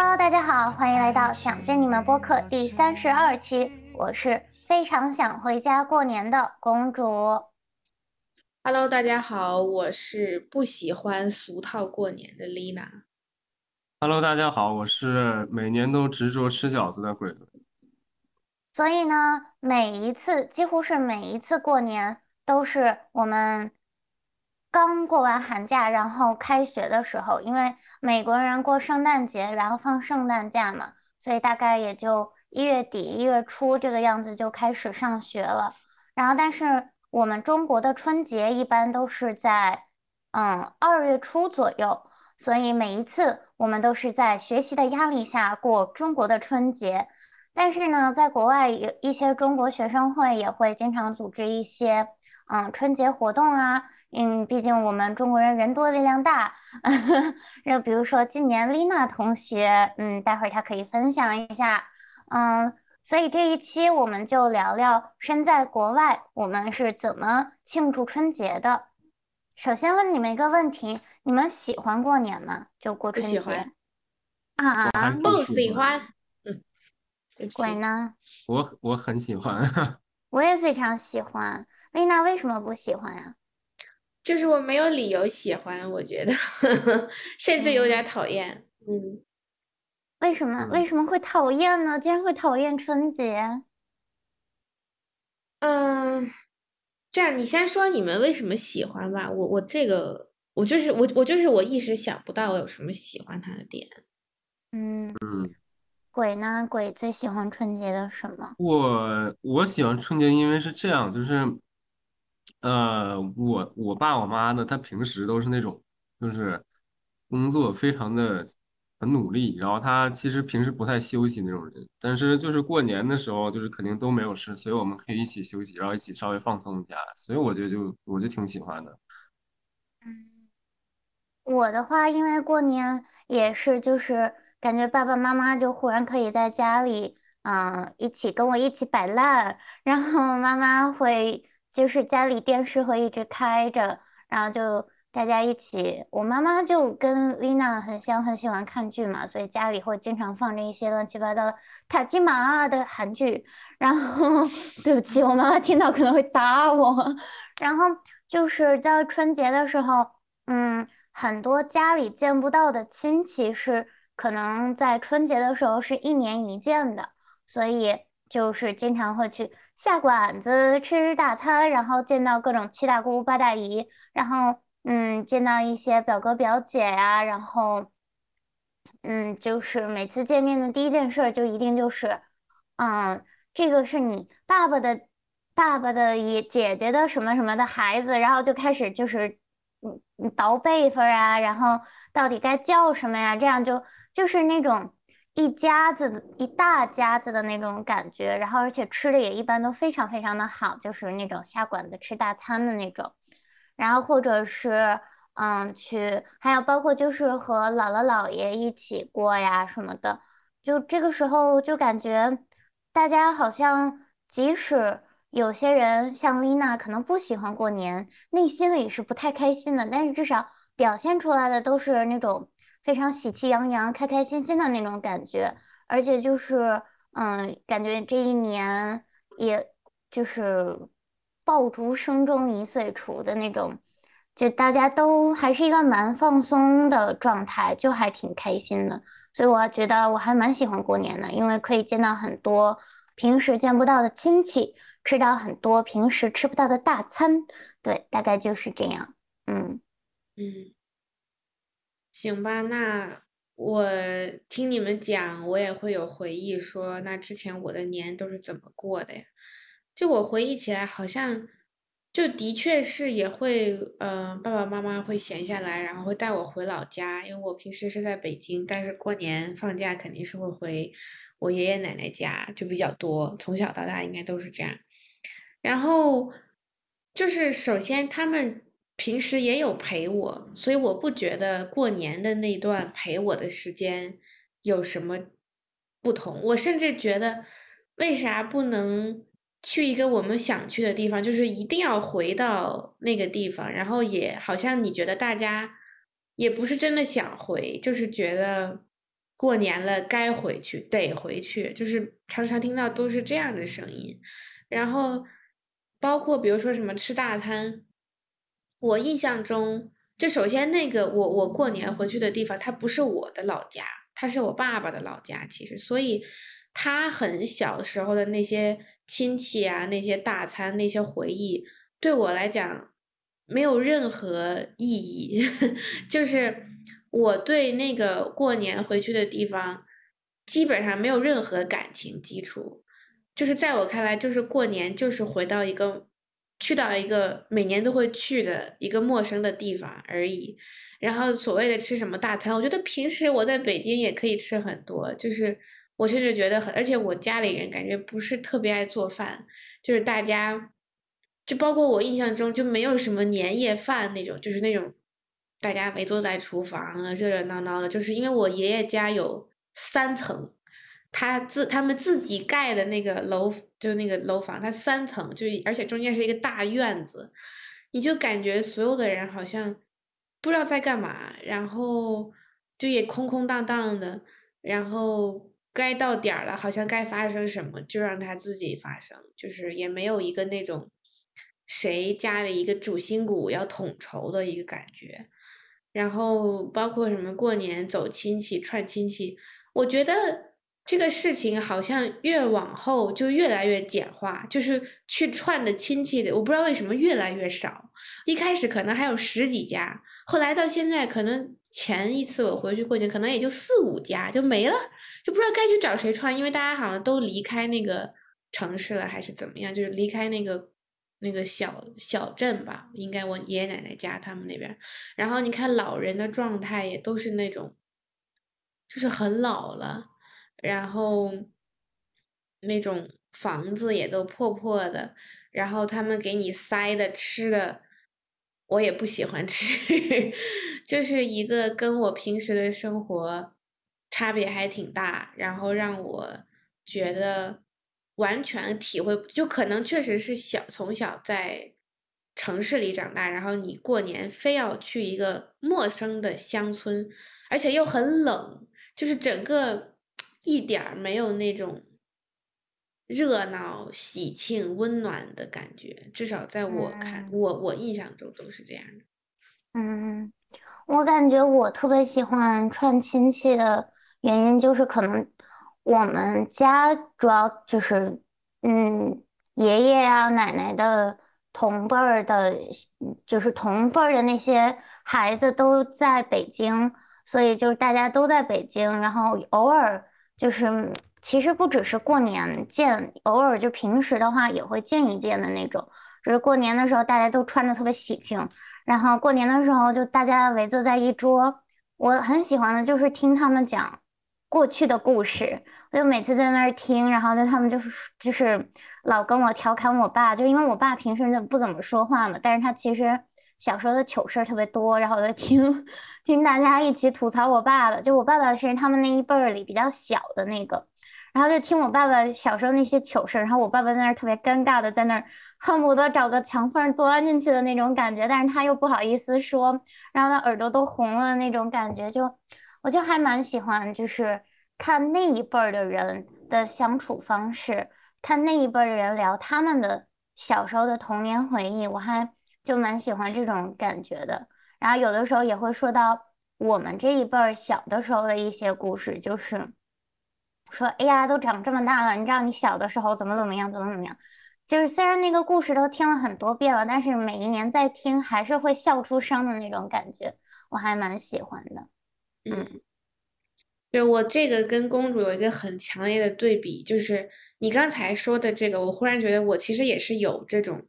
Hello，大家好，欢迎来到想见你们播客第三十二期，我是非常想回家过年的公主。Hello，大家好，我是不喜欢俗套过年的 Lina。Hello，大家好，我是每年都执着吃饺子的鬼。所以呢，每一次几乎是每一次过年都是我们。刚过完寒假，然后开学的时候，因为美国人过圣诞节，然后放圣诞假嘛，所以大概也就一月底、一月初这个样子就开始上学了。然后，但是我们中国的春节一般都是在嗯二月初左右，所以每一次我们都是在学习的压力下过中国的春节。但是呢，在国外有一些中国学生会也会经常组织一些嗯春节活动啊。嗯，毕竟我们中国人人多力量大。那比如说今年丽娜同学，嗯，待会儿她可以分享一下。嗯，所以这一期我们就聊聊身在国外我们是怎么庆祝春节的。首先问你们一个问题：你们喜欢过年吗？就过春节？啊，不喜欢。嗯，鬼呢？我我很喜欢。我也非常喜欢。丽娜为什么不喜欢呀？就是我没有理由喜欢，我觉得甚至有点讨厌。嗯，为什么为什么会讨厌呢？竟然会讨厌春节？嗯，这样你先说你们为什么喜欢吧。我我这个我就是我我就是我一时想不到我有什么喜欢他的点。嗯嗯，鬼呢？鬼最喜欢春节的什么？我我喜欢春节，因为是这样，就是。呃，我我爸我妈呢，他平时都是那种，就是工作非常的很努力，然后他其实平时不太休息那种人，但是就是过年的时候，就是肯定都没有事，所以我们可以一起休息，然后一起稍微放松一下，所以我觉得就我就挺喜欢的。嗯，我的话，因为过年也是，就是感觉爸爸妈妈就忽然可以在家里，嗯，一起跟我一起摆烂，然后妈妈会。就是家里电视会一直开着，然后就大家一起。我妈妈就跟丽娜很像，很喜欢看剧嘛，所以家里会经常放着一些乱七八糟塔吉玛的韩剧。然后，对不起，我妈妈听到可能会打我。然后就是在春节的时候，嗯，很多家里见不到的亲戚是可能在春节的时候是一年一见的，所以。就是经常会去下馆子吃大餐，然后见到各种七大姑八大姨，然后嗯，见到一些表哥表姐呀，然后嗯，就是每次见面的第一件事就一定就是，嗯，这个是你爸爸的爸爸的爷姐姐的什么什么的孩子，然后就开始就是嗯倒辈分啊，然后到底该叫什么呀？这样就就是那种。一家子的一大家子的那种感觉，然后而且吃的也一般都非常非常的好，就是那种下馆子吃大餐的那种，然后或者是嗯去，还有包括就是和姥姥姥爷一起过呀什么的，就这个时候就感觉大家好像即使有些人像丽娜可能不喜欢过年，内心里是不太开心的，但是至少表现出来的都是那种。非常喜气洋洋、开开心心的那种感觉，而且就是，嗯，感觉这一年也就是爆竹声中一岁除的那种，就大家都还是一个蛮放松的状态，就还挺开心的。所以我觉得我还蛮喜欢过年的，因为可以见到很多平时见不到的亲戚，吃到很多平时吃不到的大餐。对，大概就是这样。嗯嗯。行吧，那我听你们讲，我也会有回忆。说那之前我的年都是怎么过的呀？就我回忆起来，好像就的确是也会，嗯，爸爸妈妈会闲下来，然后会带我回老家，因为我平时是在北京，但是过年放假肯定是会回我爷爷奶奶家，就比较多。从小到大应该都是这样。然后就是首先他们。平时也有陪我，所以我不觉得过年的那段陪我的时间有什么不同。我甚至觉得，为啥不能去一个我们想去的地方？就是一定要回到那个地方，然后也好像你觉得大家也不是真的想回，就是觉得过年了该回去得回去，就是常常听到都是这样的声音。然后包括比如说什么吃大餐，我印象中，就首先那个我我过年回去的地方，它不是我的老家，它是我爸爸的老家，其实，所以他很小时候的那些亲戚啊，那些大餐，那些回忆，对我来讲没有任何意义，就是我对那个过年回去的地方基本上没有任何感情基础，就是在我看来，就是过年就是回到一个去到一个每年都会去的一个陌生的地方而已。然后所谓的吃什么大餐，我觉得平时我在北京也可以吃很多，就是我甚至觉得很，而且我家里人感觉不是特别爱做饭，就是大家。就包括我印象中就没有什么年夜饭那种，就是那种大家围坐在厨房，热热闹闹的。就是因为我爷爷家有三层，他自他们自己盖的那个楼，就那个楼房，它三层，就而且中间是一个大院子，你就感觉所有的人好像不知道在干嘛，然后就也空空荡荡的，然后该到点儿了，好像该发生什么就让它自己发生，就是也没有一个那种。谁家的一个主心骨要统筹的一个感觉，然后包括什么过年走亲戚串亲戚，我觉得这个事情好像越往后就越来越简化，就是去串的亲戚的，我不知道为什么越来越少。一开始可能还有十几家，后来到现在可能前一次我回去过年，可能也就四五家就没了，就不知道该去找谁串，因为大家好像都离开那个城市了，还是怎么样，就是离开那个。那个小小镇吧，应该我爷爷奶奶家他们那边，然后你看老人的状态也都是那种，就是很老了，然后那种房子也都破破的，然后他们给你塞的吃的，我也不喜欢吃，就是一个跟我平时的生活差别还挺大，然后让我觉得。完全体会，就可能确实是小从小在城市里长大，然后你过年非要去一个陌生的乡村，而且又很冷，就是整个一点儿没有那种热闹、喜庆、温暖的感觉。至少在我看，我我印象中都是这样的。嗯，我感觉我特别喜欢串亲戚的原因就是可能。我们家主要就是，嗯，爷爷呀、奶奶的同辈儿的，就是同辈儿的那些孩子都在北京，所以就是大家都在北京，然后偶尔就是，其实不只是过年见，偶尔就平时的话也会见一见的那种。就是过年的时候大家都穿的特别喜庆，然后过年的时候就大家围坐在一桌，我很喜欢的就是听他们讲。过去的故事，我就每次在那儿听，然后就他们就是就是老跟我调侃我爸，就因为我爸平时就不怎么说话嘛，但是他其实小时候的糗事儿特别多，然后我就听听大家一起吐槽我爸爸，就我爸爸是他们那一辈儿里比较小的那个，然后就听我爸爸小时候那些糗事儿，然后我爸爸在那儿特别尴尬的在那儿恨不得找个墙缝钻进去的那种感觉，但是他又不好意思说，然后他耳朵都红了那种感觉就。我就还蛮喜欢，就是看那一辈儿的人的相处方式，看那一辈儿的人聊他们的小时候的童年回忆，我还就蛮喜欢这种感觉的。然后有的时候也会说到我们这一辈儿小的时候的一些故事，就是说，哎呀，都长这么大了，你知道你小的时候怎么怎么样，怎么怎么样。就是虽然那个故事都听了很多遍了，但是每一年再听还是会笑出声的那种感觉，我还蛮喜欢的。嗯，对我这个跟公主有一个很强烈的对比，就是你刚才说的这个，我忽然觉得我其实也是有这种，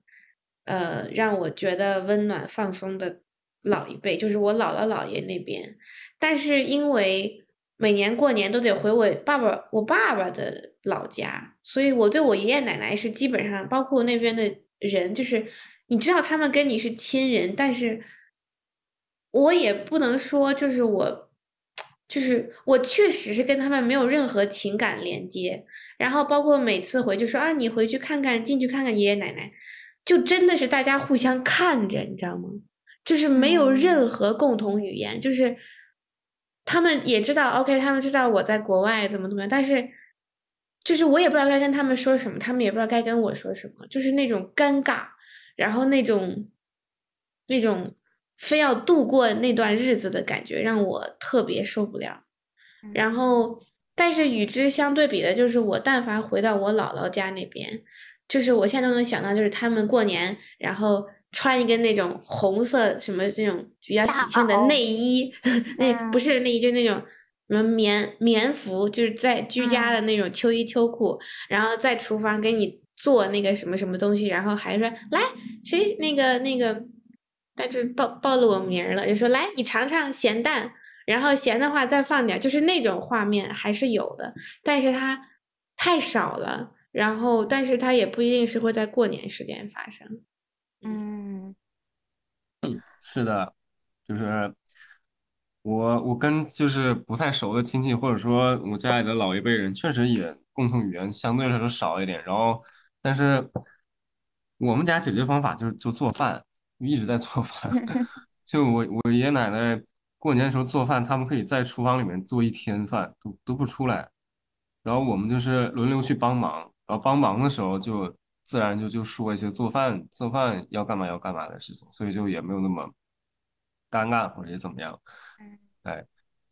呃，让我觉得温暖放松的老一辈，就是我姥姥姥爷那边。但是因为每年过年都得回我爸爸我爸爸的老家，所以我对我爷爷奶奶是基本上，包括那边的人，就是你知道他们跟你是亲人，但是我也不能说就是我。就是我确实是跟他们没有任何情感连接，然后包括每次回去说啊，你回去看看，进去看看爷爷奶奶，就真的是大家互相看着，你知道吗？就是没有任何共同语言，就是他们也知道，OK，他们知道我在国外怎么怎么样，但是就是我也不知道该跟他们说什么，他们也不知道该跟我说什么，就是那种尴尬，然后那种那种非要度过那段日子的感觉，让我特别受不了。然后，但是与之相对比的，就是我但凡回到我姥姥家那边，就是我现在都能想到，就是他们过年，然后。穿一个那种红色什么这种比较喜庆的内衣，那不是内衣，就是那种什么棉棉服，就是在居家的那种秋衣秋裤，然后在厨房给你做那个什么什么东西，然后还说来谁那个那个，但是暴暴露我名了，就说来你尝尝咸蛋，然后咸的话再放点，就是那种画面还是有的，但是它太少了，然后但是它也不一定是会在过年时间发生。嗯，是的，就是我我跟就是不太熟的亲戚，或者说我家里的老一辈人，确实也共同语言相对来说少一点。然后，但是我们家解决方法就是就做饭，一直在做饭。就我我爷爷奶奶过年的时候做饭，他们可以在厨房里面做一天饭，都都不出来。然后我们就是轮流去帮忙，然后帮忙的时候就。自然就就说一些做饭做饭要干嘛要干嘛的事情，所以就也没有那么尴尬或者怎么样。嗯，哎，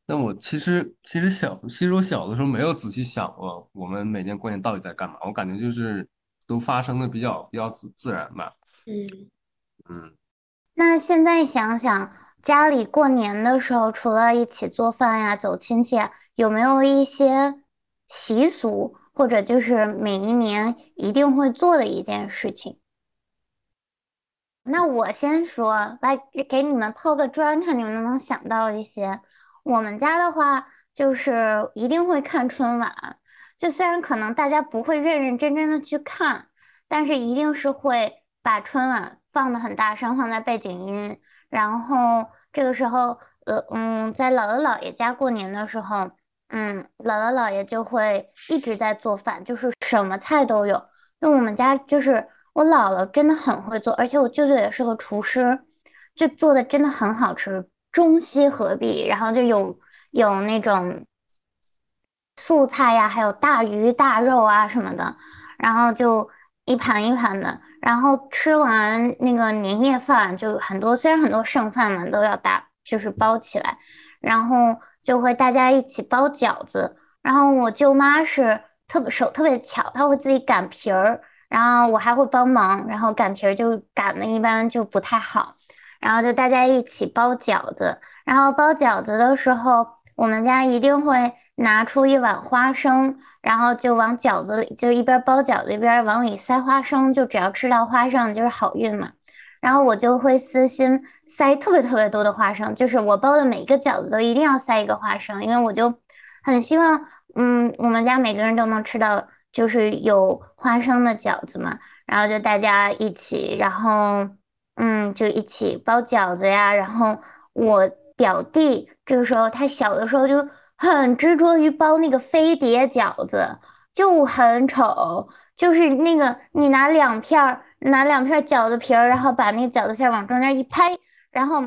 那我其实其实小其实我小的时候没有仔细想过，我们每年过年到底在干嘛？我感觉就是都发生的比较比较自自然吧。嗯嗯。那现在想想，家里过年的时候，除了一起做饭呀、走亲戚，有没有一些习俗？或者就是每一年一定会做的一件事情。那我先说，来给你们抛个砖，看你们能不能想到一些。我们家的话，就是一定会看春晚。就虽然可能大家不会认认真真的去看，但是一定是会把春晚放的很大声，放在背景音。然后这个时候，呃嗯，在姥姥姥爷家过年的时候。嗯，姥姥姥爷就会一直在做饭，就是什么菜都有。那我们家就是我姥姥真的很会做，而且我舅舅也是个厨师，就做的真的很好吃，中西合璧。然后就有有那种素菜呀，还有大鱼大肉啊什么的，然后就一盘一盘的。然后吃完那个年夜饭，就很多，虽然很多剩饭嘛都要打，就是包起来，然后。就会大家一起包饺子，然后我舅妈是特别手特别巧，她会自己擀皮儿，然后我还会帮忙，然后擀皮儿就擀的一般就不太好，然后就大家一起包饺子，然后包饺子的时候，我们家一定会拿出一碗花生，然后就往饺子里，就一边包饺子一边往里塞花生，就只要吃到花生就是好运嘛。然后我就会私心塞特别特别多的花生，就是我包的每一个饺子都一定要塞一个花生，因为我就很希望，嗯，我们家每个人都能吃到就是有花生的饺子嘛。然后就大家一起，然后嗯，就一起包饺子呀。然后我表弟这个时候他小的时候就很执着于包那个飞碟饺子，就很丑，就是那个你拿两片儿。拿两片饺子皮儿，然后把那个饺子馅往中间一拍，然后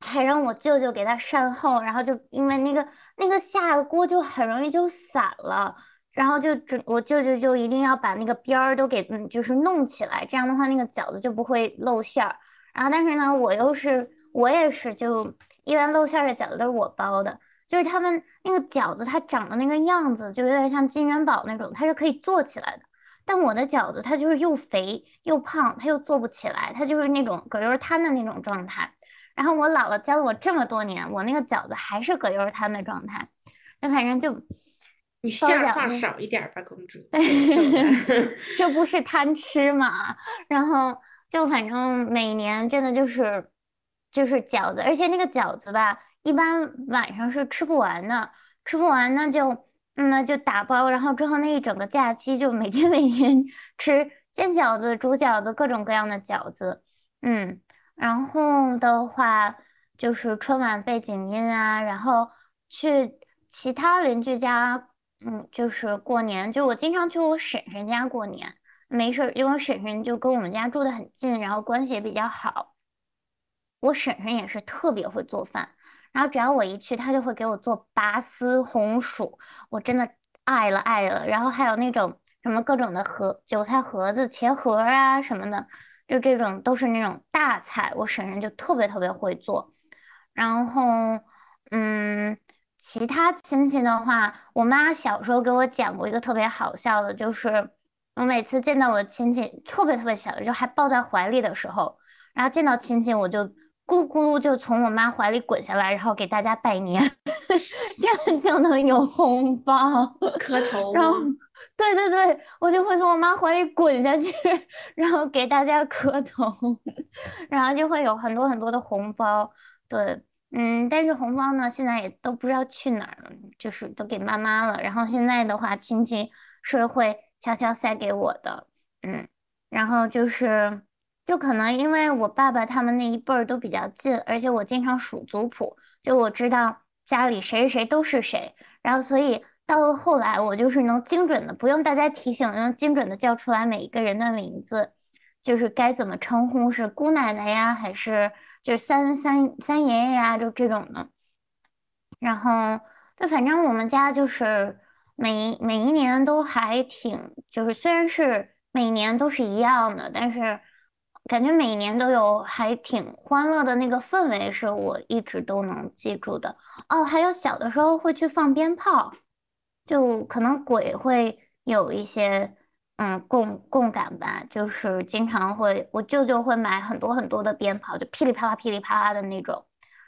还让我舅舅给他善后，然后就因为那个那个下锅就很容易就散了，然后就只我舅舅就一定要把那个边儿都给就是弄起来，这样的话那个饺子就不会露馅儿。然后但是呢，我又是我也是就一般露馅的饺子都是我包的，就是他们那个饺子它长的那个样子就有点像金元宝那种，它是可以做起来的。但我的饺子它就是又肥又胖，它又做不起来，它就是那种葛优瘫的那种状态。然后我姥姥教了我这么多年，我那个饺子还是葛优瘫的状态。那反正就你馅儿放少一点吧，公主。这不是贪吃嘛？然后就反正每年真的就是就是饺子，而且那个饺子吧，一般晚上是吃不完的，吃不完那就。嗯那就打包，然后之后那一整个假期就每天 每天吃煎饺子、煮饺子，各种各样的饺子。嗯，然后的话就是春晚背景音啊，然后去其他邻居家，嗯，就是过年，就我经常去我婶婶家过年，没事，因为我婶婶就跟我们家住的很近，然后关系也比较好。我婶婶也是特别会做饭。然后只要我一去，他就会给我做拔丝红薯，我真的爱了爱了。然后还有那种什么各种的盒韭菜盒子、茄盒啊什么的，就这种都是那种大菜，我婶婶就特别特别会做。然后，嗯，其他亲戚的话，我妈小时候给我讲过一个特别好笑的，就是我每次见到我亲戚特别特别小的时候，还抱在怀里的时候，然后见到亲戚我就咕噜咕噜就从我妈怀里滚下来，然后给大家拜年，这样就能有红包。磕头然后？对对对，我就会从我妈怀里滚下去，然后给大家磕头，然后就会有很多很多的红包。对，嗯，但是红包呢，现在也都不知道去哪儿了，就是都给妈妈了。然后现在的话，亲戚是会悄悄塞给我的，嗯，然后就是就可能因为我爸爸他们那一辈儿都比较近，而且我经常数族谱，就我知道家里谁谁谁都是谁，然后所以到了后来，我就是能精准的，不用大家提醒，能精准的叫出来每一个人的名字，就是该怎么称呼，是姑奶奶呀，还是就是三三三爷爷呀，就这种的。然后，对，反正我们家就是每每一年都还挺，就是虽然是每年都是一样的，但是感觉每年都有还挺欢乐的那个氛围，是我一直都能记住的。哦，还有小的时候会去放鞭炮，就可能鬼会有一些嗯共共感吧，就是经常会，我舅舅会买很多很多的鞭炮，就噼里啪啦噼里啪啦的那种。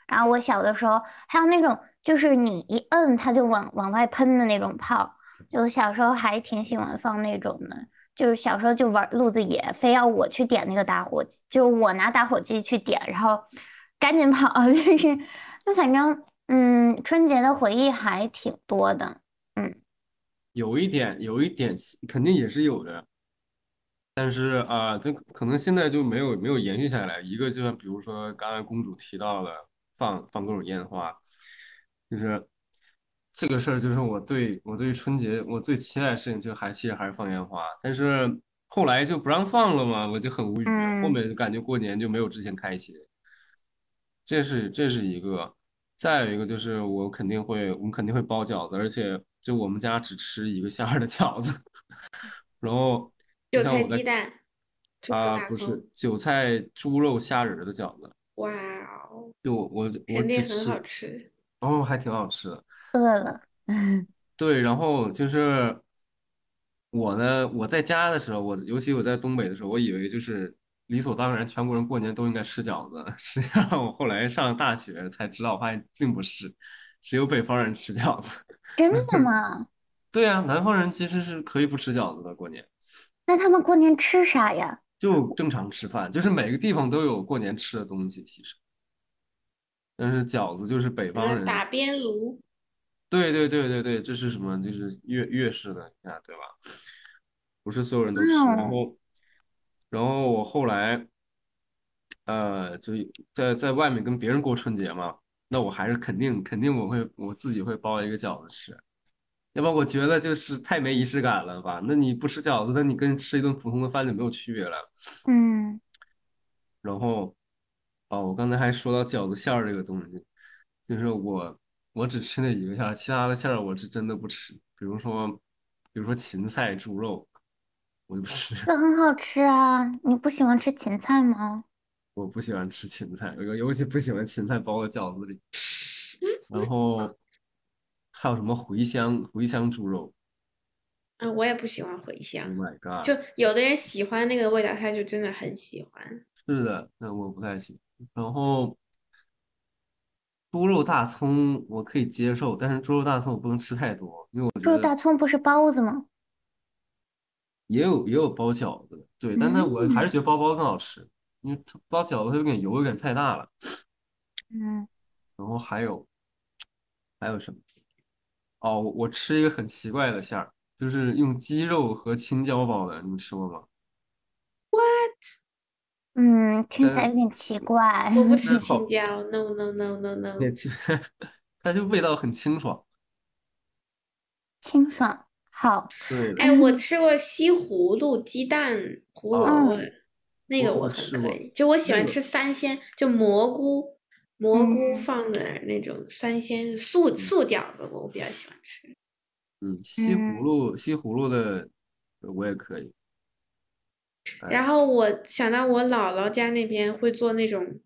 然后我小的时候还有那种，就是你一摁它就往往外喷的那种炮，就小时候还挺喜欢放那种的。就是小时候就玩路子野，非要我去点那个打火机，就我拿打火机去点，然后赶紧跑，就是那反正嗯，春节的回忆还挺多的。嗯有一点，有一点肯定也是有的，但是啊，这可能现在就没有没有延续下来。一个就像比如说刚才公主提到了放放各种烟花，就是这个事儿，就是我对我对春节我最期待的事情就还其实还是放烟花，但是后来就不让放了嘛，我就很无语。后嗯面就感觉过年就没有之前开心，这是这是一个。再有一个就是我肯定会我们肯定会包饺子，而且就我们家只吃一个馅儿的饺子。然后就韭菜鸡蛋，啊，不是韭菜猪肉虾仁的饺子，哇哦，就我我我肯定很只吃。哦，还挺好吃的。饿了。对，然后就是我呢，我在家的时候，我尤其我在东北的时候，我以为就是理所当然，全国人过年都应该吃饺子。实际上，我后来上了大学才知道，我发现并不是，只有北方人吃饺子。真的吗？对呀，南方人其实是可以不吃饺子的，过年那他们过年吃啥呀？就正常吃饭，就是每个地方都有过年吃的东西，其实。但是饺子就是北方人，打边炉，对对对对对，这是什么？就是粤粤式的你看，对吧？不是所有人都吃。然哦，后，然后我后来，呃，就在在外面跟别人过春节嘛，那我还是肯定肯定我会我自己会包一个饺子吃，要不然我觉得就是太没仪式感了吧？那你不吃饺子，那你跟吃一顿普通的饭就没有区别了。嗯，然后，哦，我刚才还说到饺子馅儿这个东西，就是我我只吃那一个馅儿，其他的馅儿我是真的不吃。比如说，比如说芹菜猪肉，我就不吃，这很好吃啊。你不喜欢吃芹菜吗？我不喜欢吃芹菜，我尤其不喜欢芹菜包在饺子里。然后还有什么茴香茴香猪肉嗯，我也不喜欢茴，Oh 香，my god！就有的人喜欢那个味道，他就真的很喜欢。是的，那我不太行。然后猪肉大葱我可以接受，但是猪肉大葱我不能吃太多，因为我猪肉得。大葱不是包子吗？也有也有包饺子的，对，但那我还是嗯觉得包包更好吃，因为它包饺子它有点油，有点太大了。嗯，然后还有还有什么？哦，我我吃一个很奇怪的馅儿，就是用鸡肉和青椒包的，你们吃过吗？嗯，听起来有点奇怪。我不 吃青椒，no no no no no。它就味道很清爽。清爽。好，对，哎，我吃过西葫芦鸡蛋胡萝卜哦，那个我很我我吃过可以。就我喜欢个吃三鲜，就蘑菇、蘑菇嗯放的那种三鲜素素饺子，我比较喜欢吃。嗯，西嗯葫芦西葫芦的我也可以。哎然后我想到我姥姥家那边会做那种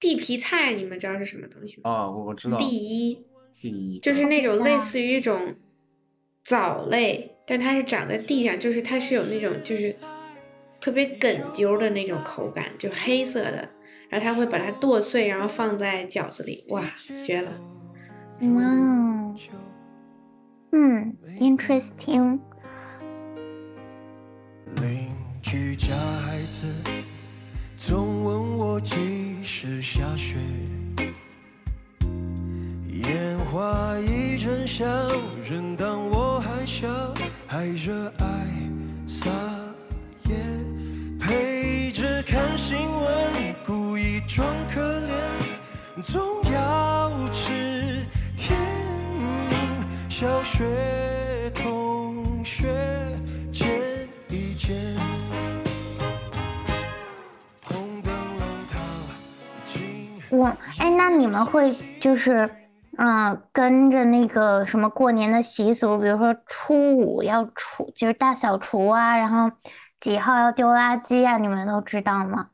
地皮菜，你们知道是什么东西吗？啊，我我知道地衣，第一就是那种类似于一种藻类，但它是长在地上，就是它是有那种就是特别哏揪的那种口感，就黑色的，然后它会把它剁碎，然后放在饺子里，哇，绝了！哇哦，嗯，interesting。居家孩子总问我几时下雪，烟花一阵香，人当我还小，还热爱撒野，陪着看新闻，故意装可怜，总要吃甜。小学同哎，那你们会就是嗯、呃跟着那个什么过年的习俗，比如说初五要除，就是大扫除啊，然后几号要丢垃圾啊，你们都知道吗？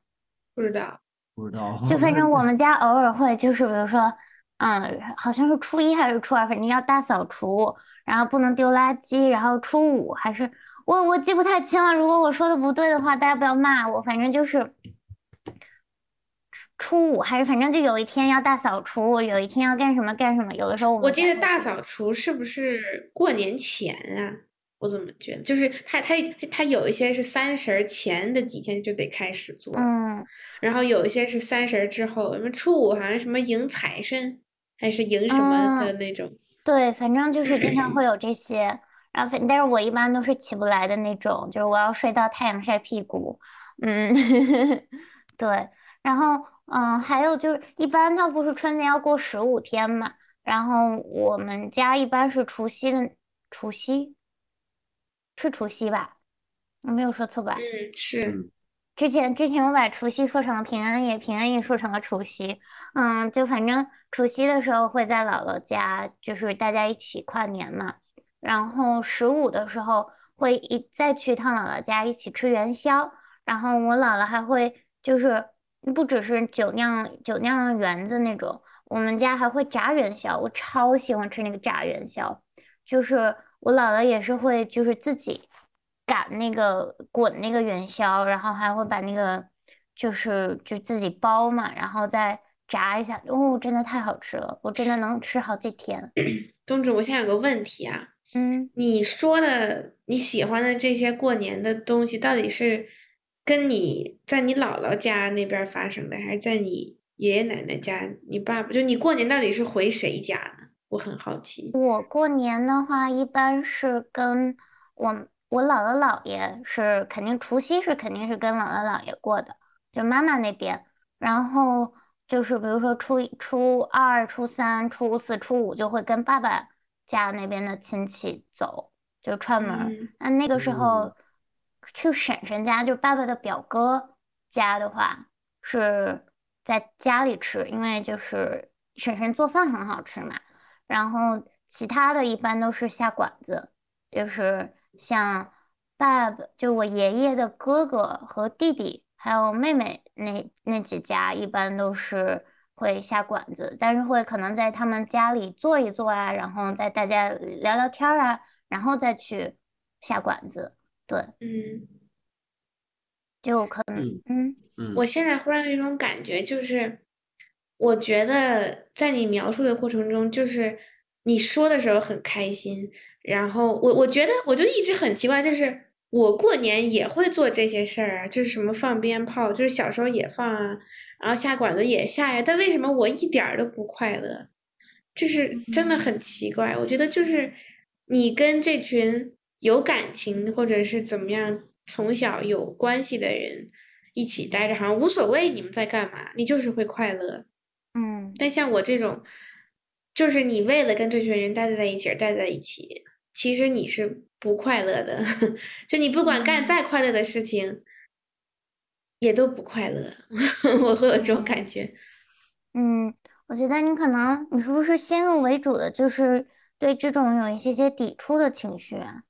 不知道，不知道。就反正我们家偶尔会，就是比如说，嗯，好像是初一还是初二，反正要大扫除，然后不能丢垃圾，然后初五还是我我记不太清了，如果我说的不对的话，大家不要骂我，反正就是初五还是反正就有一天要大扫除，有一天要干什么干什么，有的时候我我记得大扫除是不是过年前啊？我怎么觉得，就是他他他有一些是三十儿前的几天就得开始做，嗯然后有一些是三十儿之后，什么初五好像什么迎财神，还是迎什么的嗯那种。对，反正就是经常会 有这些，然后反但是我一般都是起不来的那种，就是我要睡到太阳晒屁股，嗯，对，然后嗯，还有就是一般它不是春节要过十五天嘛，然后我们家一般是除夕的除夕，是除夕吧？我没有说错吧？嗯，是，嗯之前之前我把除夕说成了平安夜，平安夜说成了除夕，嗯，就反正除夕的时候会在姥姥家，就是大家一起跨年嘛。然后十五的时候会一再去一趟姥姥家一起吃元宵，然后我姥姥还会就是不只是酒酿酒酿圆子那种，我们家还会炸元宵，我超喜欢吃那个炸元宵，就是我姥姥也是会就是自己。擀那个滚那个元宵，然后还会把那个就是就自己包嘛，然后再炸一下，哦，真的太好吃了，我真的能吃好几天。冬至，我现在有个问题啊，嗯，你说的你喜欢的这些过年的东西，到底是跟你在你姥姥家那边儿发生的，还是在你爷爷奶奶家、你爸爸？就你过年到底是回谁家呢？我很好奇。我过年的话一般是跟我我姥姥姥爷是肯定除夕是肯定是跟姥姥姥爷过的，就妈妈那边，然后就是比如说初一、初二、初三、初四、初五就会跟爸爸家那边的亲戚走，就串门那那个时嗯候去婶婶家，就爸爸的表哥家的话，是在家里吃，因为就是婶婶做饭很好吃嘛。然后其他的一般都是下馆子，就是像爸爸，就我爷爷的哥哥和弟弟，还有妹妹那那几家，一般都是会下馆子，但是会可能在他们家里坐一坐啊，然后在大家聊聊天啊，然后再去下馆子。对，嗯，就可能，嗯嗯，我现在忽然有一种感觉，就是我觉得在你描述的过程中，就是你说的时候很开心，然后我我觉得我就一直很奇怪，就是我过年也会做这些事儿啊，就是什么放鞭炮，就是小时候也放啊，然后下馆子也下呀，但为什么我一点儿都不快乐？就是真的很奇怪，我觉得就是你跟这群有感情或者是怎么样从小有关系的人一起待着，好像无所谓你们在干嘛，你就是会快乐。嗯但像我这种，就是你为了跟这群人待在一起而待在一起，其实你是不快乐的。就你不管干再快乐的事情，也都不快乐。我会有这种感觉。嗯，我觉得你可能，你是不是先入为主的就是对这种有一些些抵触的情绪啊？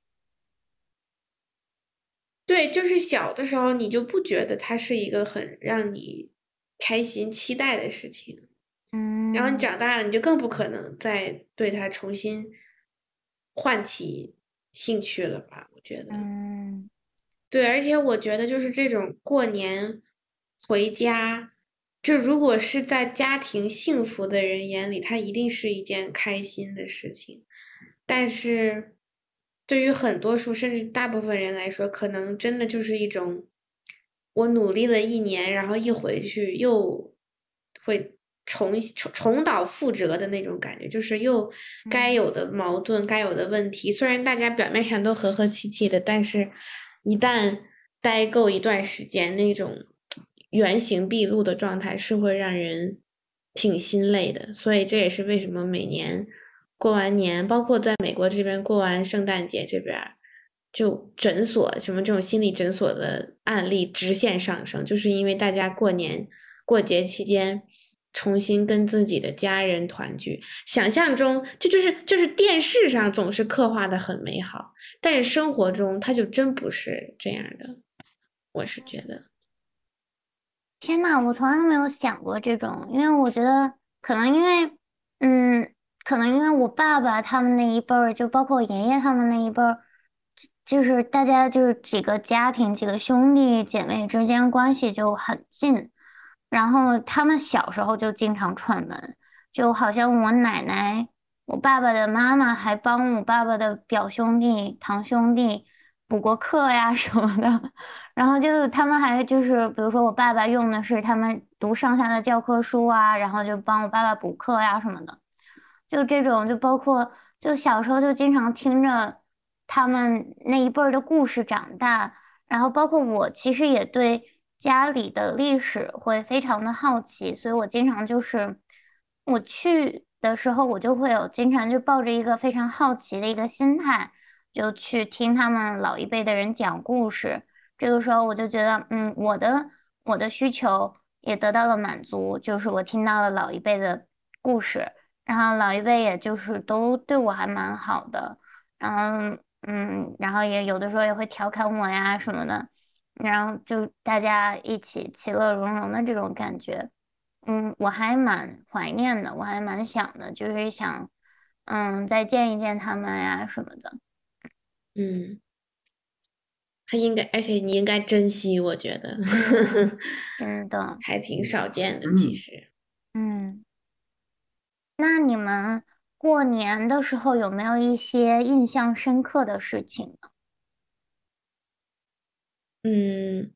对，就是小的时候你就不觉得它是一个很让你开心、期待的事情，嗯，然后你长大了，你就更不可能再对它重新唤起兴趣了吧？我觉得，嗯对，而且我觉得就是这种过年回家，就如果是在家庭幸福的人眼里，它一定是一件开心的事情，但是。对于很多数甚至大部分人来说，可能真的就是一种我努力了一年，然后一回去又会重重重蹈覆辙的那种感觉，就是又该有的矛盾、该有的问题，虽然大家表面上都和和气气的，但是一旦待够一段时间，那种原形毕露的状态是会让人挺心累的。所以这也是为什么每年。过完年，包括在美国这边过完圣诞节这边，就诊所什么这种心理诊所的案例直线上升，就是因为大家过年过节期间重新跟自己的家人团聚。想象中就就是就是电视上总是刻画的很美好，但是生活中它就真不是这样的。我是觉得，天呐，我从来都没有想过这种，因为我觉得可能因为，嗯。可能因为我爸爸他们那一辈儿，就包括我爷爷他们那一辈儿，就是大家就是几个家庭、几个兄弟姐妹之间关系就很近，然后他们小时候就经常串门，就好像我奶奶、我爸爸的妈妈还帮我爸爸的表兄弟、堂兄弟补过课呀什么的，然后就他们还就是，比如说我爸爸用的是他们读上下的教科书啊，然后就帮我爸爸补课呀什么的。就这种，就包括就小时候就经常听着他们那一辈儿的故事长大，然后包括我其实也对家里的历史会非常的好奇，所以我经常就是我去的时候，我就会有经常就抱着一个非常好奇的一个心态，就去听他们老一辈的人讲故事。这个时候我就觉得，嗯，我的我的需求也得到了满足，就是我听到了老一辈的故事。然后老一辈也就是都对我还蛮好的，然后嗯，然后也有的时候也会调侃我呀什么的，然后就大家一起其乐融融的这种感觉，嗯，我还蛮怀念的，我还蛮想的，就是想嗯再见一见他们呀什么的，嗯，他应该，而且你应该珍惜，我觉得，真的。还挺少见的，其实，嗯。那你们过年的时候有没有一些印象深刻的事情呢？嗯，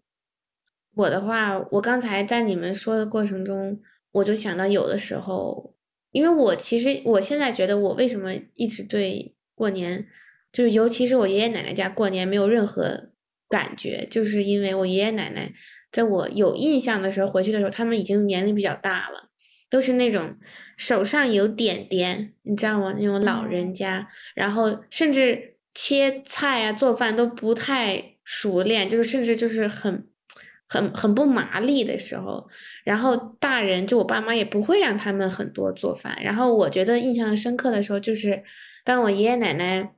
我的话，我刚才在你们说的过程中，我就想到有的时候，因为我其实我现在觉得，我为什么一直对过年，就是尤其是我爷爷奶奶家过年没有任何感觉，就是因为我爷爷奶奶在我有印象的时候回去的时候，他们已经年龄比较大了。都是那种手上有点点，你知道吗？那种老人家，然后甚至切菜啊、做饭都不太熟练，就是甚至就是很、很、很不麻利的时候。然后大人就我爸妈也不会让他们很多做饭。然后我觉得印象深刻的时候，就是当我爷爷奶奶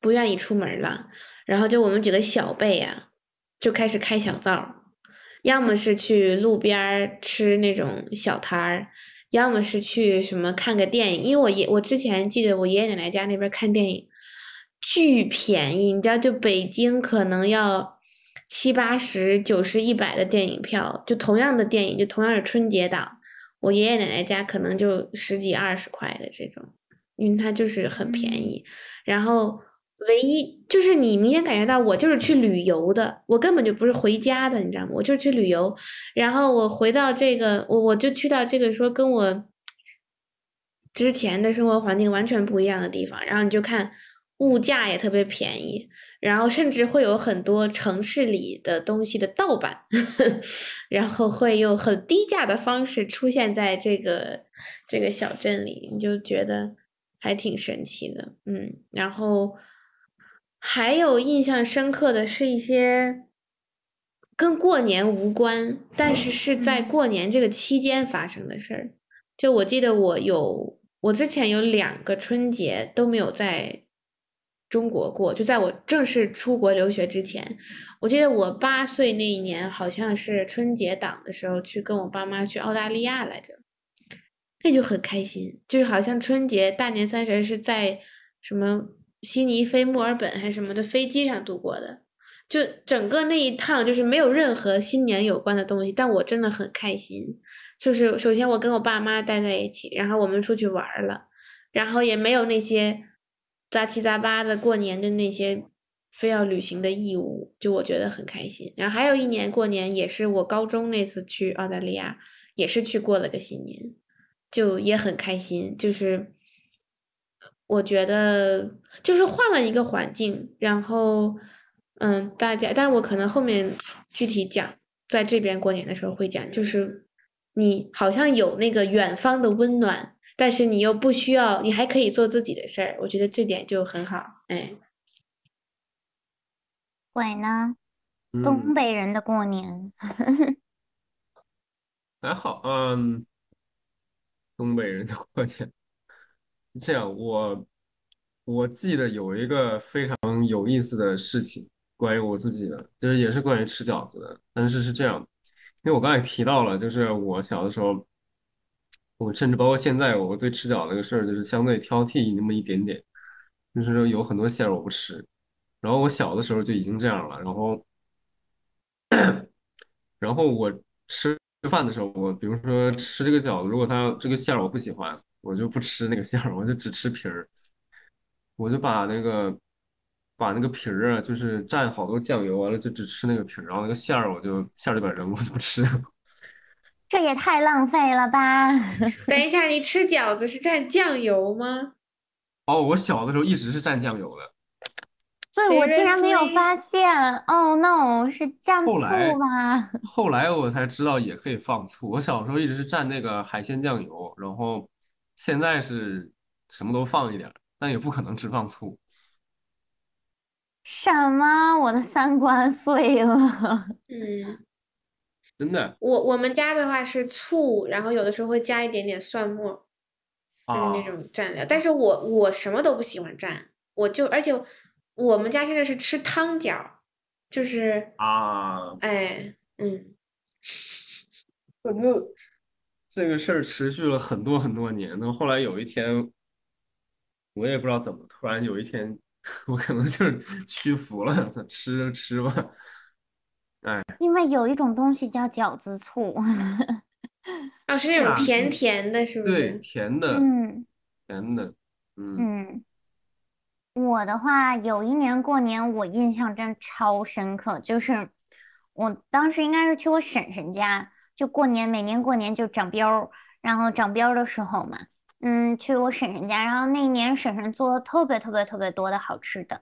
不愿意出门了，然后就我们几个小辈呀就开始开小灶。要么是去路边吃那种小摊儿，要么是去什么看个电影。因为我爷我之前记得我爷爷奶奶家那边看电影巨便宜，你知道，就北京可能要七八十、九十、一百的电影票，就同样的电影，就同样是春节档，我爷爷奶奶家可能就十几二十块的这种，因为它就是很便宜，然后。唯一就是你明显感觉到我就是去旅游的，我根本就不是回家的，你知道吗？我就是去旅游，然后我回到这个，我我就去到这个说跟我之前的生活环境完全不一样的地方，然后你就看物价也特别便宜，然后甚至会有很多城市里的东西的盗版，然后会用很低价的方式出现在这个这个小镇里，你就觉得还挺神奇的，嗯，然后。还有印象深刻的是一些跟过年无关，但是是在过年这个期间发生的事儿。就我记得我有，我之前有两个春节都没有在中国过，就在我正式出国留学之前，我记得我八岁那一年好像是春节档的时候去跟我爸妈去澳大利亚来着，那就很开心，就是好像春节大年三十是在什么悉尼飞墨尔本还是什么的飞机上度过的。就整个那一趟就是没有任何新年有关的东西，但我真的很开心。就是首先我跟我爸妈待在一起，然后我们出去玩了，然后也没有那些杂七杂八的过年的那些非要履行的义务，就我觉得很开心。然后还有一年过年也是我高中那次去澳大利亚，也是去过了个新年，就也很开心。就是我觉得就是换了一个环境，然后。嗯，大家，但是我可能后面具体讲，在这边过年的时候会讲，就是你好像有那个远方的温暖，但是你又不需要，你还可以做自己的事儿，我觉得这点就很好，哎。鬼呢？东北人的过年 还好，嗯，东北人的过年，这样我我记得有一个非常有意思的事情。关于我自己的，就是也是关于吃饺子的，但是是这样，因为我刚才提到了，就是我小的时候，我甚至包括现在，我对吃饺子这个事儿就是相对挑剔那么一点点，就是说有很多馅儿我不吃，然后我小的时候就已经这样了，然后，然后我吃吃饭的时候，我比如说吃这个饺子，如果它这个馅儿我不喜欢，我就不吃那个馅儿，我就只吃皮儿，我就把那个。把那个皮儿啊，就是蘸好多酱油，完了就只吃那个皮儿，然后那个馅儿我就馅儿就把扔了，我就不吃。这也太浪费了吧！等一下，你吃饺子是蘸酱油吗？哦，我小的时候一直是蘸酱油的。对，我竟然没有发现。Oh no，是蘸醋吧？后来我才知道也可以放醋。我小时候一直是蘸那个海鲜酱油，然后现在是什么都放一点，但也不可能只放醋。什么？我的三观碎了。嗯，真的。我我们家的话是醋，然后有的时候会加一点点蒜末，就是那种蘸料。但是我我什么都不喜欢蘸，我就而且我们家现在是吃汤饺，就是啊，哎，嗯，反正这个事儿持续了很多很多年。那后来有一天，我也不知道怎么，突然有一天。我可能就是屈服了，吃就吃吧。哎，因为有一种东西叫饺子醋，啊，是那种甜甜的，是不是？对，甜的，嗯，甜的，嗯嗯。我的话，有一年过年，我印象真超深刻，就是我当时应该是去我婶婶家，就过年，每年过年就长膘，然后长膘的时候嘛。嗯，去我婶婶家，然后那一年婶婶做了特别特别特别多的好吃的，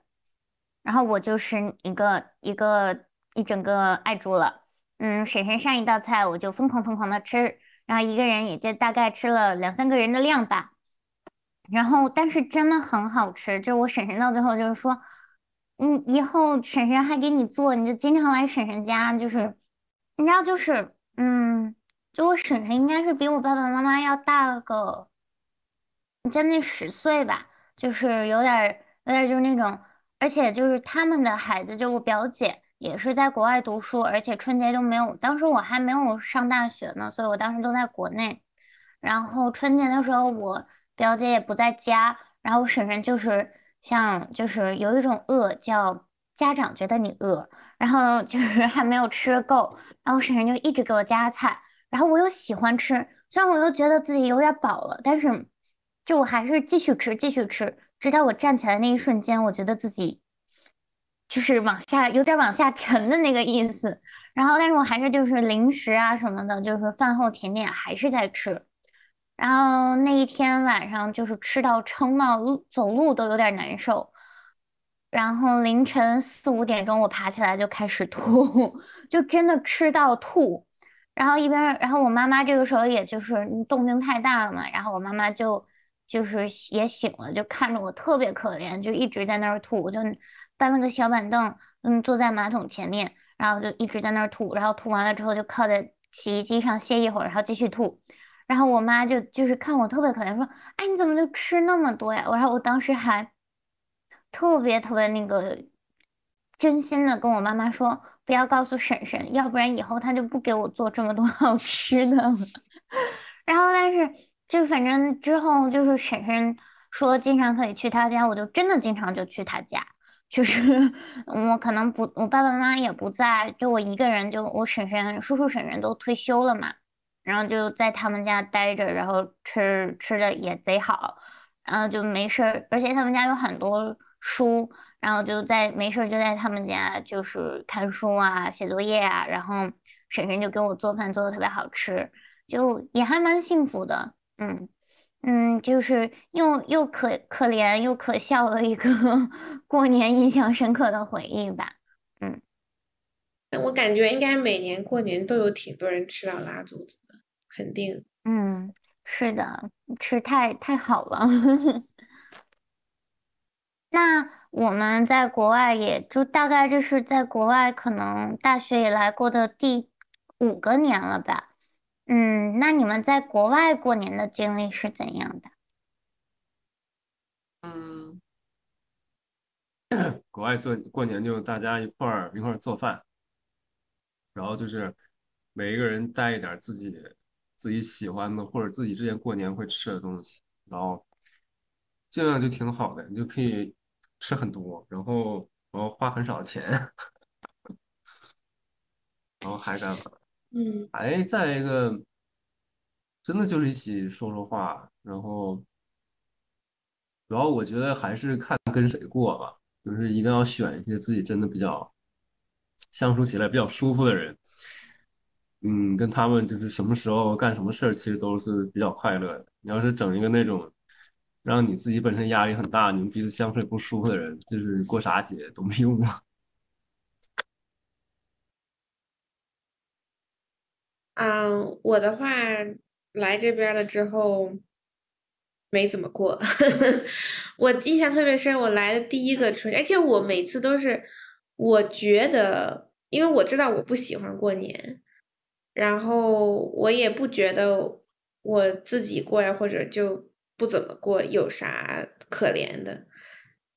然后我就是一个一个一整个爱住了。嗯，婶婶上一道菜我就疯狂疯狂的吃，然后一个人也就大概吃了两三个人的量吧。然后但是真的很好吃，就我婶婶到最后就是说，嗯，以后婶婶还给你做，你就经常来婶婶家，就是你知道就是，嗯，就我婶婶应该是比我爸爸妈妈要大了个。将近十岁吧，就是有点有点就是那种，而且就是他们的孩子，就我表姐也是在国外读书，而且春节都没有，当时我还没有上大学呢，所以我当时都在国内。然后春节的时候，我表姐也不在家，然后我婶婶就是像就是有一种饿叫家长觉得你饿，然后就是还没有吃够，然后婶婶就一直给我夹菜，然后我又喜欢吃，虽然我又觉得自己有点饱了，但是。就我还是继续吃，继续吃，直到我站起来那一瞬间，我觉得自己就是往下有点往下沉的那个意思。然后，但是我还是就是零食啊什么的，就是饭后甜点还是在吃。然后那一天晚上就是吃到撑到走路都有点难受。然后凌晨四五点钟我爬起来就开始吐，就真的吃到吐。然后一边，然后我妈妈这个时候也就是动静太大了嘛，然后我妈妈就。就是也醒了，就看着我特别可怜，就一直在那儿吐。我就搬了个小板凳，嗯，坐在马桶前面，然后就一直在那儿吐。然后吐完了之后，就靠在洗衣机上歇一会儿，然后继续吐。然后我妈就就是看我特别可怜，说：“哎，你怎么就吃那么多呀？”然后我当时还特别特别那个真心的跟我妈妈说：“不要告诉婶婶，要不然以后她就不给我做这么多 好吃的了。”然后但是就反正之后就是婶婶说经常可以去她家，我就真的经常就去她家。就是 我可能不，我爸爸妈妈也不在，就我一个人，就我婶婶、叔叔、婶婶都退休了嘛，然后就在他们家待着，然后吃吃的也贼好，然后就没事儿，而且他们家有很多书，然后就在没事儿就在他们家就是看书啊、写作业啊，然后婶婶就给我做饭做的特别好吃，就也还蛮幸福的，嗯。嗯，就是又又可可怜又可笑的一个 过年印象深刻的回忆吧。嗯，我感觉应该每年过年都有挺多人吃到拉肚子的，肯定。嗯，是的，吃太太好了。那我们在国外也就大概这是在国外可能大学以来过的第五个年了吧。嗯，那你们在国外过年的经历是怎样的？嗯，国外做过年就大家一块儿一块儿做饭，然后就是每一个人带一点自己自己喜欢的或者自己之前过年会吃的东西，然后这样就挺好的，你就可以吃很多，然后然后花很少钱，然后还干嘛？嗯，还再一个，真的就是一起说说话，然后主要我觉得还是看跟谁过吧，就是一定要选一些自己真的比较相处起来比较舒服的人，嗯，跟他们就是什么时候干什么事儿，其实都是比较快乐的。你要是整一个那种让你自己本身压力很大，你们彼此相处也不舒服的人，就是过啥节都没用啊。嗯，我的话来这边了之后没怎么过，我印象特别深，我来的第一个春节，而且我每次都是，我觉得，因为我知道我不喜欢过年，然后我也不觉得我自己过呀，或者就不怎么过有啥可怜的，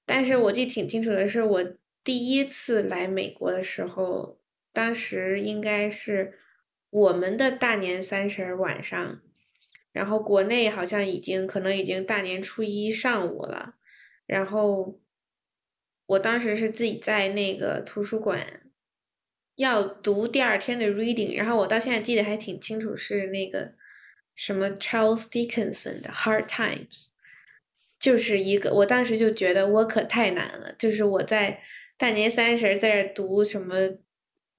但是我记得挺清楚的是，我第一次来美国的时候，当时应该是。我们的大年三十晚上，然后国内好像已经可能已经大年初一上午了，然后我当时是自己在那个图书馆要读第二天的 reading，然后我到现在记得还挺清楚，是那个什么 Charles Dickinson 的 Hard Times，就是一个我当时就觉得我可太难了，就是我在大年三十在这读什么。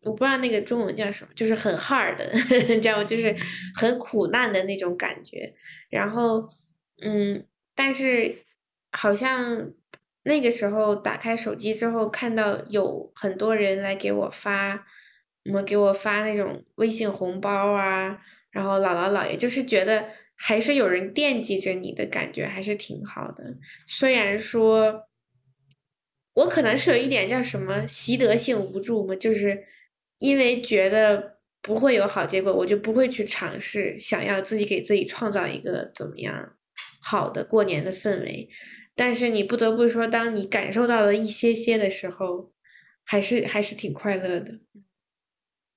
我不知道那个中文叫什么，就是很 hard，你知道吗？就是很苦难的那种感觉。然后，嗯，但是好像那个时候打开手机之后，看到有很多人来给我发，什么给我发那种微信红包啊，然后姥姥姥爷就是觉得还是有人惦记着你的感觉，还是挺好的。虽然说，我可能是有一点叫什么习得性无助嘛，就是。因为觉得不会有好结果，我就不会去尝试，想要自己给自己创造一个怎么样好的过年的氛围。但是你不得不说，当你感受到了一些些的时候，还是还是挺快乐的。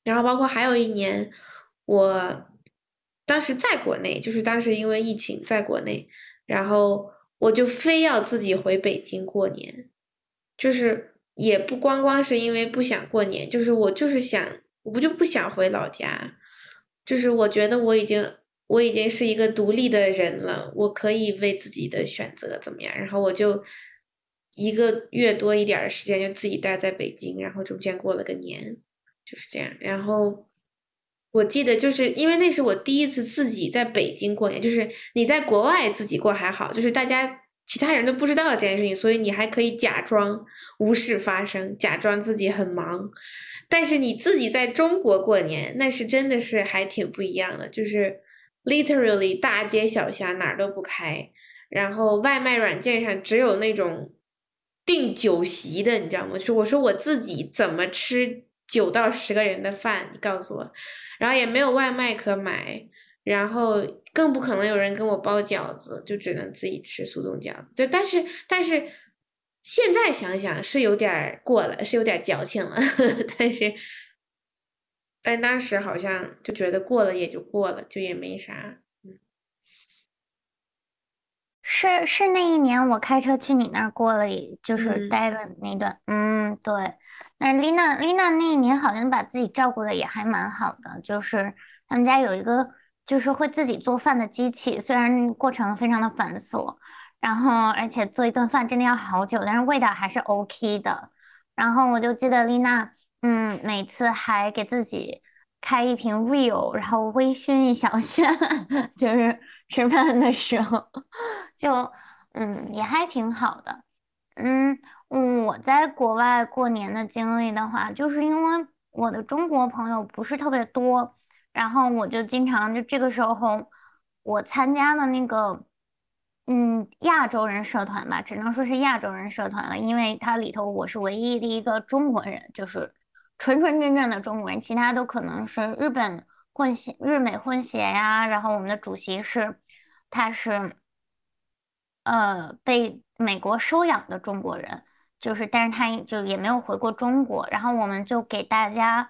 然后包括还有一年，我当时在国内，就是当时因为疫情在国内，然后我就非要自己回北京过年，就是。也不光光是因为不想过年，就是我就是想，我不就不想回老家，就是我觉得我已经我已经是一个独立的人了，我可以为自己的选择怎么样，然后我就一个月多一点的时间就自己待在北京，然后中间过了个年，就是这样。然后我记得就是因为那是我第一次自己在北京过年，就是你在国外自己过还好，就是大家。其他人都不知道这件事情，所以你还可以假装无事发生，假装自己很忙。但是你自己在中国过年，那是真的是还挺不一样的，就是 literally 大街小巷哪儿都不开，然后外卖软件上只有那种订酒席的，你知道吗？就我说我自己怎么吃九到十个人的饭，你告诉我，然后也没有外卖可买。然后更不可能有人跟我包饺子，就只能自己吃速冻饺子。就但是但是现在想想是有点过了，是有点矫情了，但是但当时好像就觉得过了也就过了，就也没啥。是是那一年我开车去你那儿过了，就是嗯待了那段，嗯，对。那丽娜丽娜那一年好像把自己照顾的也还蛮好的，就是他们家有一个就是会自己做饭的机器，虽然过程非常的繁琐，然后而且做一顿饭真的要好久，但是味道还是 OK 的。然后我就记得丽娜，嗯，每次还给自己开一瓶 Real，然后微醺一小下，就是吃饭的时候。就嗯也还挺好的，嗯，我在国外过年的经历的话，就是因为我的中国朋友不是特别多，然后我就经常就这个时候，我参加的那个嗯亚洲人社团吧，只能说是亚洲人社团了，因为它里头我是唯一的一个中国人，就是纯纯正正的中国人，其他都可能是日本混血、日美混血呀，然后我们的主席是他是。呃，被美国收养的中国人，就是，但是他就也没有回过中国。然后我们就给大家，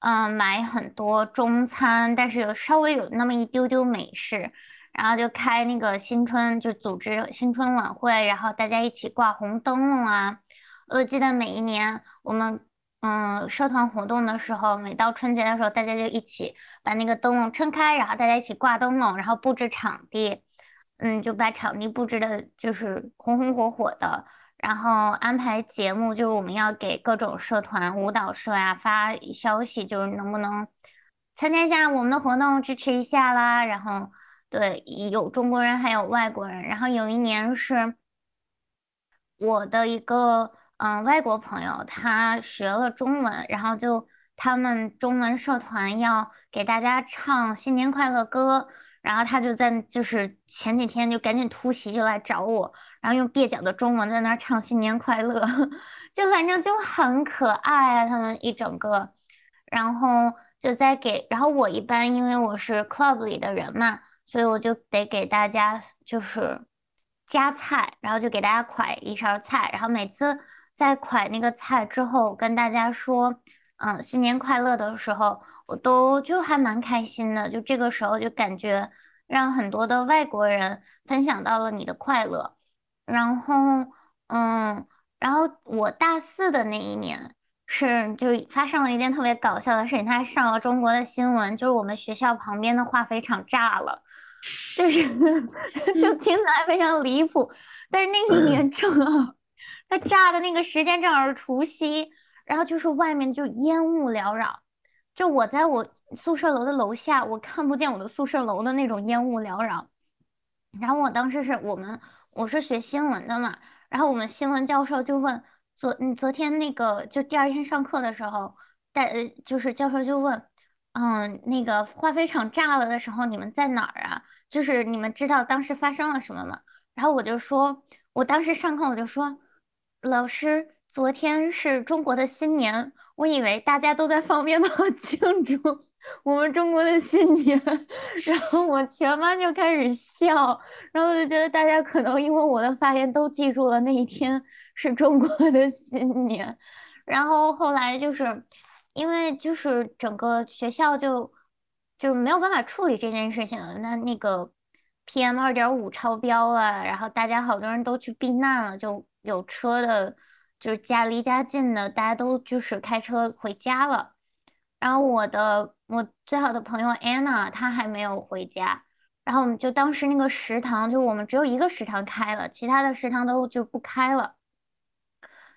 嗯，买很多中餐，但是有稍微有那么一丢丢美式。然后就开那个新春，就组织新春晚会，然后大家一起挂红灯笼啊。我记得每一年我们，嗯，社团活动的时候，每到春节的时候，大家就一起把那个灯笼撑开，然后大家一起挂灯笼，然后布置场地。嗯，就把场地布置的，就是红红火火的，然后安排节目，就是我们要给各种社团、舞蹈社呀发消息，就是能不能参加一下我们的活动，支持一下啦。然后，对，有中国人，还有外国人。然后有一年是我的一个嗯外国朋友，他学了中文，然后就他们中文社团要给大家唱新年快乐歌。然后他就在就是前几天就赶紧突袭就来找我，然后用蹩脚的中文在那儿唱新年快乐，就反正就很可爱啊，他们一整个，然后就在给，然后我一般因为我是 club 里的人嘛，所以我就得给大家就是夹菜，然后就给大家㧟一勺菜，然后每次在蒯那个菜之后跟大家说。嗯，新年快乐的时候，我都就还蛮开心的。就这个时候，就感觉让很多的外国人分享到了你的快乐。然后，嗯，然后我大四的那一年是就发生了一件特别搞笑的事情，他上了中国的新闻，就是我们学校旁边的化肥厂炸了，就是 就听起来非常离谱，但是那一年正好，他炸的那个时间正好是除夕。然后就是外面就烟雾缭绕，就我在我宿舍楼的楼下，我看不见我的宿舍楼的那种烟雾缭绕。然后我当时是我们我是学新闻的嘛，然后我们新闻教授就问昨嗯昨天那个就第二天上课的时候，带呃就是教授就问，嗯那个化肥厂炸了的时候你们在哪儿啊？就是你们知道当时发生了什么吗？然后我就说，我当时上课我就说，老师。昨天是中国的新年，我以为大家都在放鞭炮庆祝我们中国的新年，然后我全班就开始笑，然后我就觉得大家可能因为我的发言都记住了那一天是中国的新年，然后后来就是因为就是整个学校就就没有办法处理这件事情，那那个 PM 二点五超标了，然后大家好多人都去避难了，就有车的。就是家离家近的，大家都就是开车回家了。然后我的我最好的朋友 Anna 她还没有回家。然后我们就当时那个食堂，就我们只有一个食堂开了，其他的食堂都就不开了。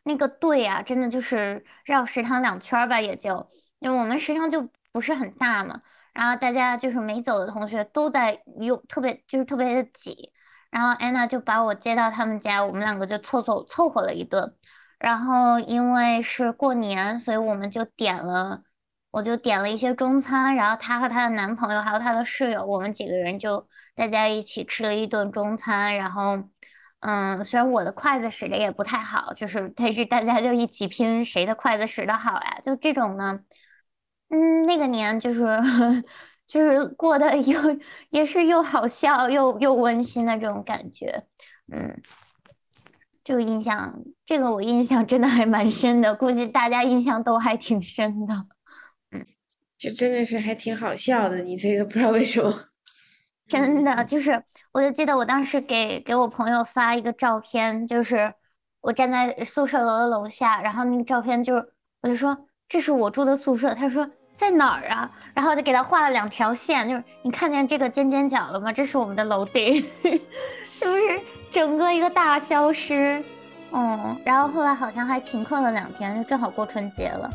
那个队啊，真的就是绕食堂两圈吧，也就因为我们食堂就不是很大嘛。然后大家就是没走的同学都在用，特别就是特别的挤。然后 Anna 就把我接到他们家，我们两个就凑凑凑合了一顿。然后因为是过年，所以我们就点了，我就点了一些中餐。然后她和她的男朋友还有她的室友，我们几个人就大家一起吃了一顿中餐。然后，嗯，虽然我的筷子使的也不太好，就是但是大家就一起拼谁的筷子使的好呀。就这种呢，嗯，那个年就是就是过得又 也是又好笑又又温馨的这种感觉，嗯，这个印象，这个我印象真的还蛮深的，估计大家印象都还挺深的，嗯，就真的是还挺好笑的，你这个不知道为什么，真的就是，我就记得我当时给给我朋友发一个照片，就是我站在宿舍楼的楼下，然后那个照片就是，我就说这是我住的宿舍，他说。在哪儿啊？然后就给他画了两条线，就是你看见这个尖尖角了吗？这是我们的楼顶，就是整个一个大消失。嗯，然后后来好像还停课了两天，就正好过春节了。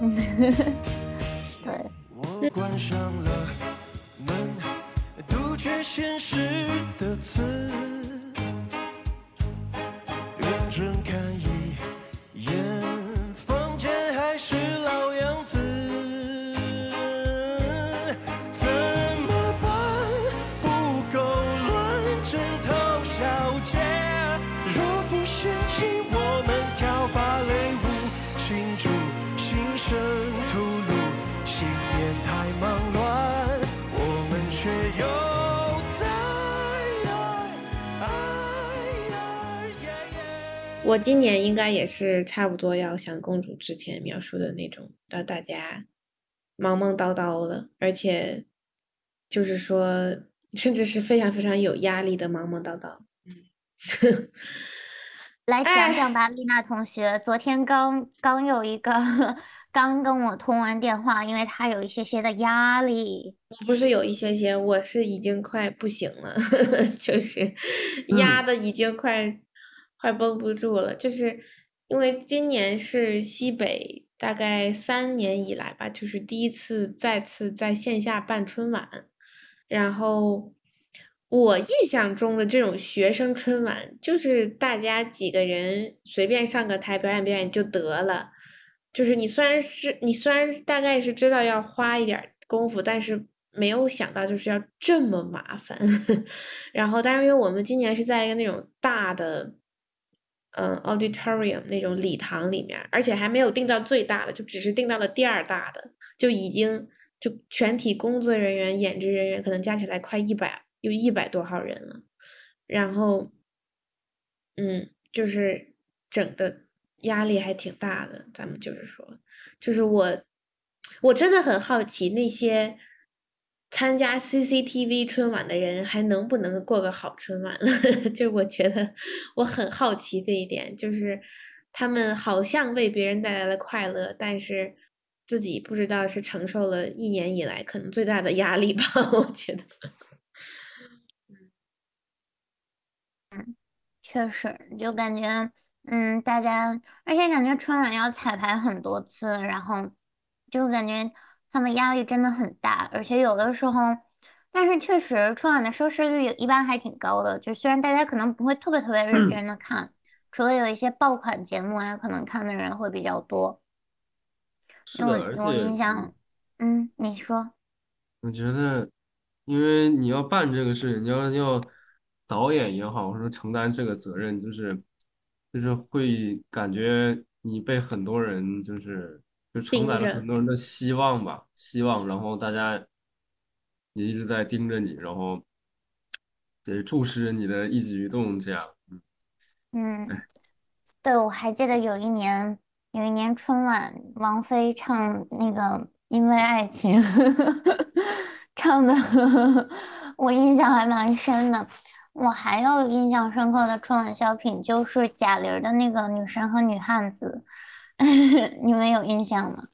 嗯，对。关上了门，杜绝现实的刺，认真看一我今年应该也是差不多要像公主之前描述的那种，让大家忙忙叨叨了，而且就是说，甚至是非常非常有压力的忙忙叨叨。嗯，来讲讲吧，丽娜同学，昨天刚刚有一个 刚跟我通完电话，因为他有一些些的压力。不是有一些些，我是已经快不行了，就是压的已经快。快绷不住了，就是因为今年是西北大概三年以来吧，就是第一次再次在线下办春晚。然后我印象中的这种学生春晚，就是大家几个人随便上个台表演表演就得了。就是你虽然是你虽然大概是知道要花一点功夫，但是没有想到就是要这么麻烦。然后，但是因为我们今年是在一个那种大的。嗯，auditorium 那种礼堂里面，而且还没有定到最大的，就只是定到了第二大的，就已经就全体工作人员、演职人员可能加起来快一百，有一百多号人了。然后，嗯，就是整的压力还挺大的。咱们就是说，就是我，我真的很好奇那些。参加 CCTV 春晚的人还能不能过个好春晚了？就我觉得我很好奇这一点，就是他们好像为别人带来了快乐，但是自己不知道是承受了一年以来可能最大的压力吧？我觉得，嗯，确实，就感觉，嗯，大家，而且感觉春晚要彩排很多次，然后就感觉。他们压力真的很大，而且有的时候，但是确实春晚的收视率一般还挺高的。就虽然大家可能不会特别特别认真的看，除了有一些爆款节目啊，可能看的人会比较多。是的，而且，印象，嗯，你说，我觉得，因为你要办这个事情，你要要导演也好，或者说承担这个责任，就是就是会感觉你被很多人就是。就承载了很多人的希望吧，希望，然后大家也一直在盯着你，然后得注视着你的一举一动，这样，嗯，对，我还记得有一年，有一年春晚，王菲唱那个《因为爱情》，唱的 我印象还蛮深的。我还有印象深刻的春晚小品，就是贾玲的那个《女神和女汉子》。你们有印象吗？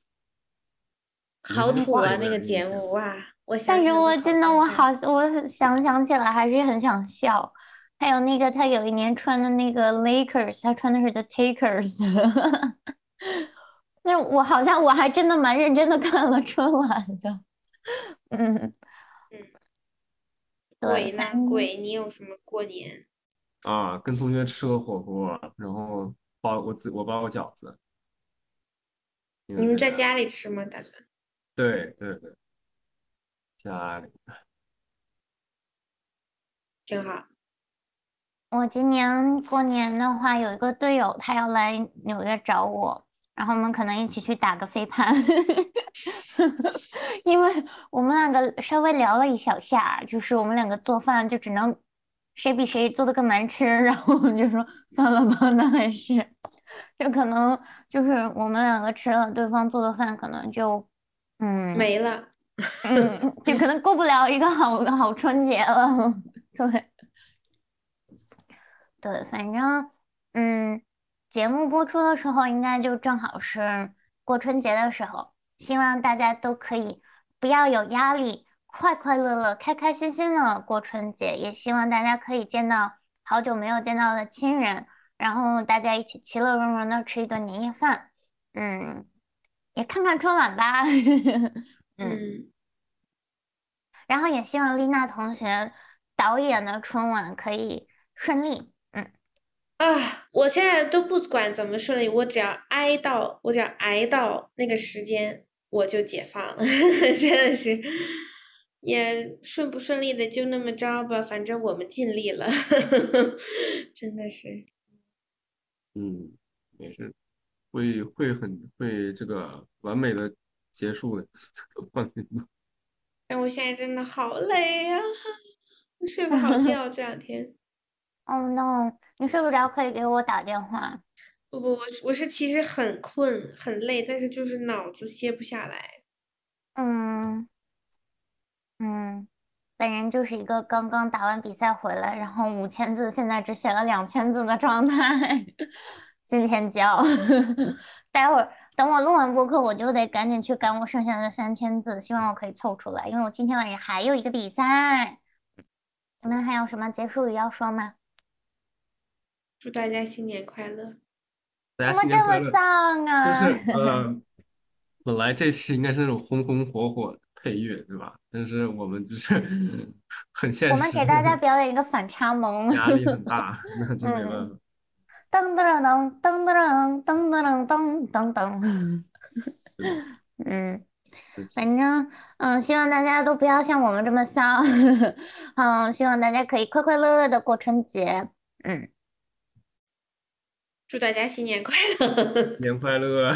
好土啊，那个节目哇！我但是我真的我好，我想想起来还是很想笑。还有那个他有一年穿的那个 Lakers，他穿的是 The Takers。那我好像我还真的蛮认真的看了春晚的。嗯嗯。鬼呢？鬼，你有什么过年？啊，跟同学吃个火锅，然后包我自我包个饺子。你们在家里吃吗？打算？对对对，家里挺好。我今年过年的话，有一个队友他要来纽约找我，然后我们可能一起去打个飞盘。因为我们两个稍微聊了一小下，就是我们两个做饭就只能谁比谁做的更难吃，然后我们就说算了吧，那还是就可能就是我们两个吃了对方做的饭，可能就嗯没了。嗯，就可能过不了一个好好春节了。对，对，反正嗯，节目播出的时候应该就正好是过春节的时候，希望大家都可以不要有压力，快快乐乐、开开心心的过春节。也希望大家可以见到好久没有见到的亲人，然后大家一起其乐融融的吃一顿年夜饭。嗯，也看看春晚吧。嗯，然后也希望丽娜同学导演的春晚可以顺利。嗯啊，我现在都不管怎么顺利，我只要挨到，我只要挨到那个时间，我就解放了，真的是，也顺不顺利的就那么着吧，反正我们尽力了，真的是。嗯，没事，会会很会这个完美的结束的，放心吧。但我现在真的好累呀、睡不好 觉这两天。，Oh no，你睡不着可以给我打电话。不不，我是我是其实很困很累，但是就是脑子歇不下来。嗯嗯，本人就是一个刚刚打完比赛回来，然后五千字，现在只写了两千字的状态，今天交。待会儿等我录完播客，我就得赶紧去赶我剩下的三千字，希望我可以凑出来，因为我今天晚上还有一个比赛。你们还有什么结束语要说吗？祝大家新年快乐！大家怎么这么！丧啊？就是呃，本来这期应该是那种红红火火的配乐，对吧？但是我们就是 很现实我们，给大家 表演一个反差萌。压力很大，那就没嗯办法。噔噔噔噔噔噔噔噔噔噔噔。嗯，对反正嗯，希望大家都不要像我们这么丧。嗯，希望大家可以快快乐乐的过春节。嗯，祝大家新年快乐！年快乐！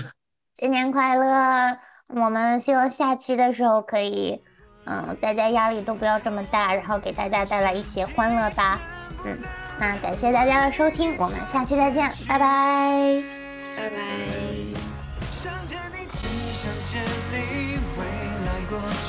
新年快乐！我们希望下期的时候可以，嗯，大家压力都不要这么大，然后给大家带来一些欢乐吧。嗯，那感谢大家的收听，我们下期再见，拜拜。拜拜。想着你，只想着你，未来过去